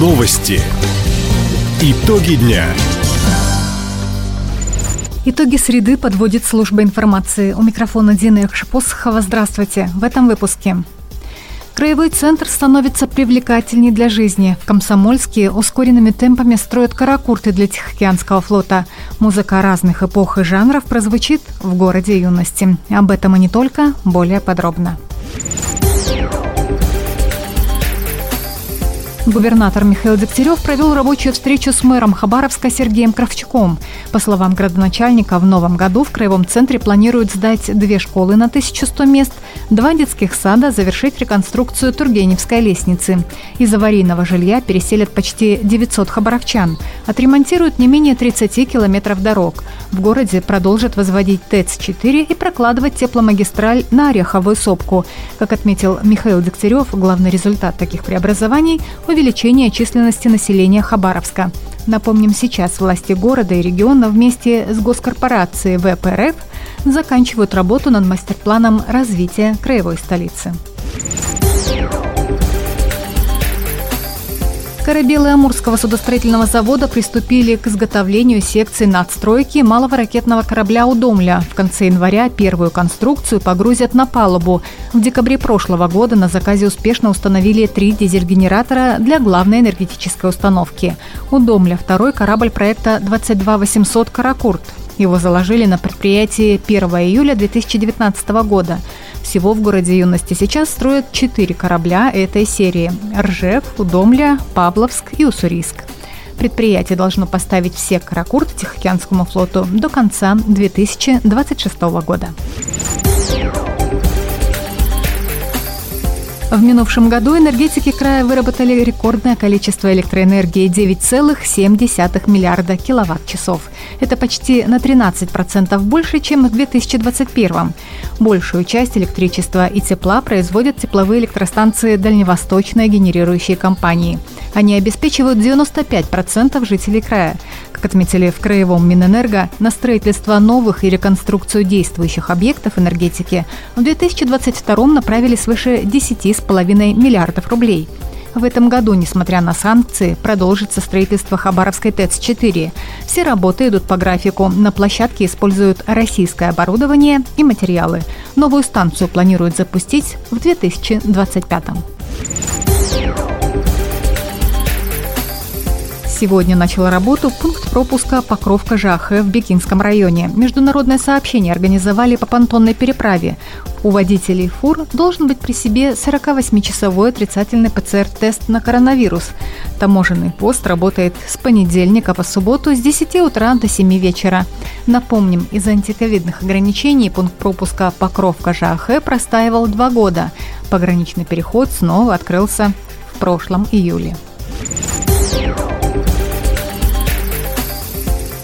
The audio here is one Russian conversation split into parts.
Новости. Итоги дня. Итоги среды подводит служба информации. У микрофона Дина Якшипосхова. Здравствуйте. В этом выпуске. Краевой центр становится привлекательней для жизни. В Комсомольске ускоренными темпами строят каракурты для Тихоокеанского флота. Музыка разных эпох и жанров прозвучит в городе юности. Об этом и не только, более подробно. Губернатор Михаил Дегтярев провел рабочую встречу с мэром Хабаровска Сергеем Кравчуком. По словам градоначальника, в новом году в Краевом центре планируют сдать две школы на 1100 мест, два детских сада, завершить реконструкцию Тургеневской лестницы. Из аварийного жилья переселят почти 900 хабаровчан. Отремонтируют не менее 30 километров дорог. В городе продолжат возводить ТЭЦ-4 и прокладывать тепломагистраль на Ореховую сопку. Как отметил Михаил Дегтярев, главный результат таких преобразований – увеличение численности населения Хабаровска. Напомним, сейчас власти города и региона вместе с госкорпорацией ВПРФ заканчивают работу над мастер-планом развития краевой столицы. Корабелы Амурского судостроительного завода приступили к изготовлению секции надстройки малого ракетного корабля «Удомля». В конце января первую конструкцию погрузят на палубу. В декабре прошлого года на заказе успешно установили три дизель-генератора для главной энергетической установки. «Удомля» – второй корабль проекта 22800 «Каракурт». Его заложили на предприятии 1 июля 2019 года. Всего в городе юности сейчас строят четыре корабля этой серии – Ржев, Удомля, Павловск и Уссурийск. Предприятие должно поставить все каракурты Тихоокеанскому флоту до конца 2026 года. В минувшем году энергетики края выработали рекордное количество электроэнергии – 9,7 миллиарда киловатт-часов. Это почти на 13% больше, чем в 2021. Большую часть электричества и тепла производят тепловые электростанции дальневосточной генерирующей компании. Они обеспечивают 95% жителей края. Как отметили в Краевом Минэнерго, на строительство новых и реконструкцию действующих объектов энергетики в 2022 направили свыше 10,5 миллиардов рублей. В этом году, несмотря на санкции, продолжится строительство Хабаровской ТЭЦ-4. Все работы идут по графику. На площадке используют российское оборудование и материалы. Новую станцию планируют запустить в 2025 году. Сегодня начал работу пункт пропуска Покровка Жахе в Бекинском районе. Международное сообщение организовали по понтонной переправе. У водителей фур должен быть при себе 48-часовой отрицательный ПЦР-тест на коронавирус. Таможенный пост работает с понедельника по субботу с 10 утра до 7 вечера. Напомним, из-за антиковидных ограничений пункт пропуска Покровка Жахе простаивал два года. Пограничный переход снова открылся в прошлом июле.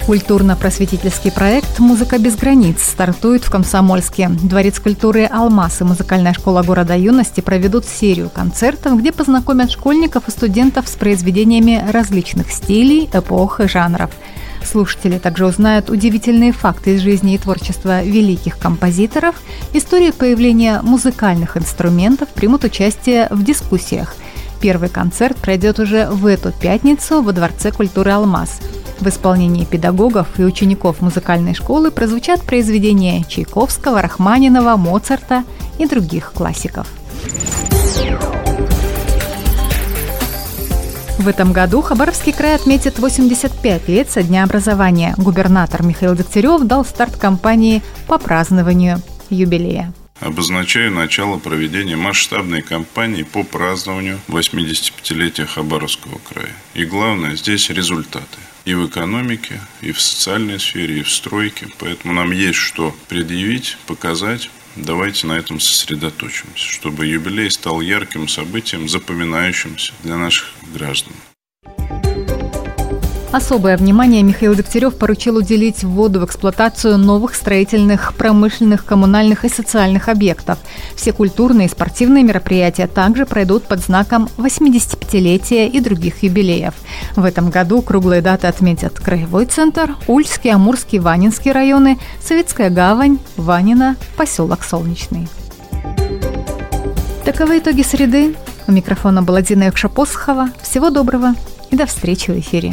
Культурно-просветительский проект «Музыка без границ» стартует в Комсомольске. Дворец культуры «Алмаз» и музыкальная школа города юности проведут серию концертов, где познакомят школьников и студентов с произведениями различных стилей, эпох и жанров. Слушатели также узнают удивительные факты из жизни и творчества великих композиторов, истории появления музыкальных инструментов, примут участие в дискуссиях. Первый концерт пройдет уже в эту пятницу во Дворце культуры «Алмаз». В исполнении педагогов и учеников музыкальной школы прозвучат произведения Чайковского, Рахманинова, Моцарта и других классиков. В этом году Хабаровский край отметит 85 лет со дня образования. Губернатор Михаил Дегтярев дал старт кампании по празднованию юбилея обозначаю начало проведения масштабной кампании по празднованию 85-летия Хабаровского края. И главное, здесь результаты и в экономике, и в социальной сфере, и в стройке. Поэтому нам есть что предъявить, показать. Давайте на этом сосредоточимся, чтобы юбилей стал ярким событием, запоминающимся для наших граждан. Особое внимание Михаил Дегтярев поручил уделить вводу в эксплуатацию новых строительных, промышленных, коммунальных и социальных объектов. Все культурные и спортивные мероприятия также пройдут под знаком 85-летия и других юбилеев. В этом году круглые даты отметят Краевой центр, Ульский, Амурский, Ванинский районы, Советская гавань, Ванина, поселок Солнечный. Таковы итоги среды. У микрофона была Дина Якшапосхова. Всего доброго и до встречи в эфире.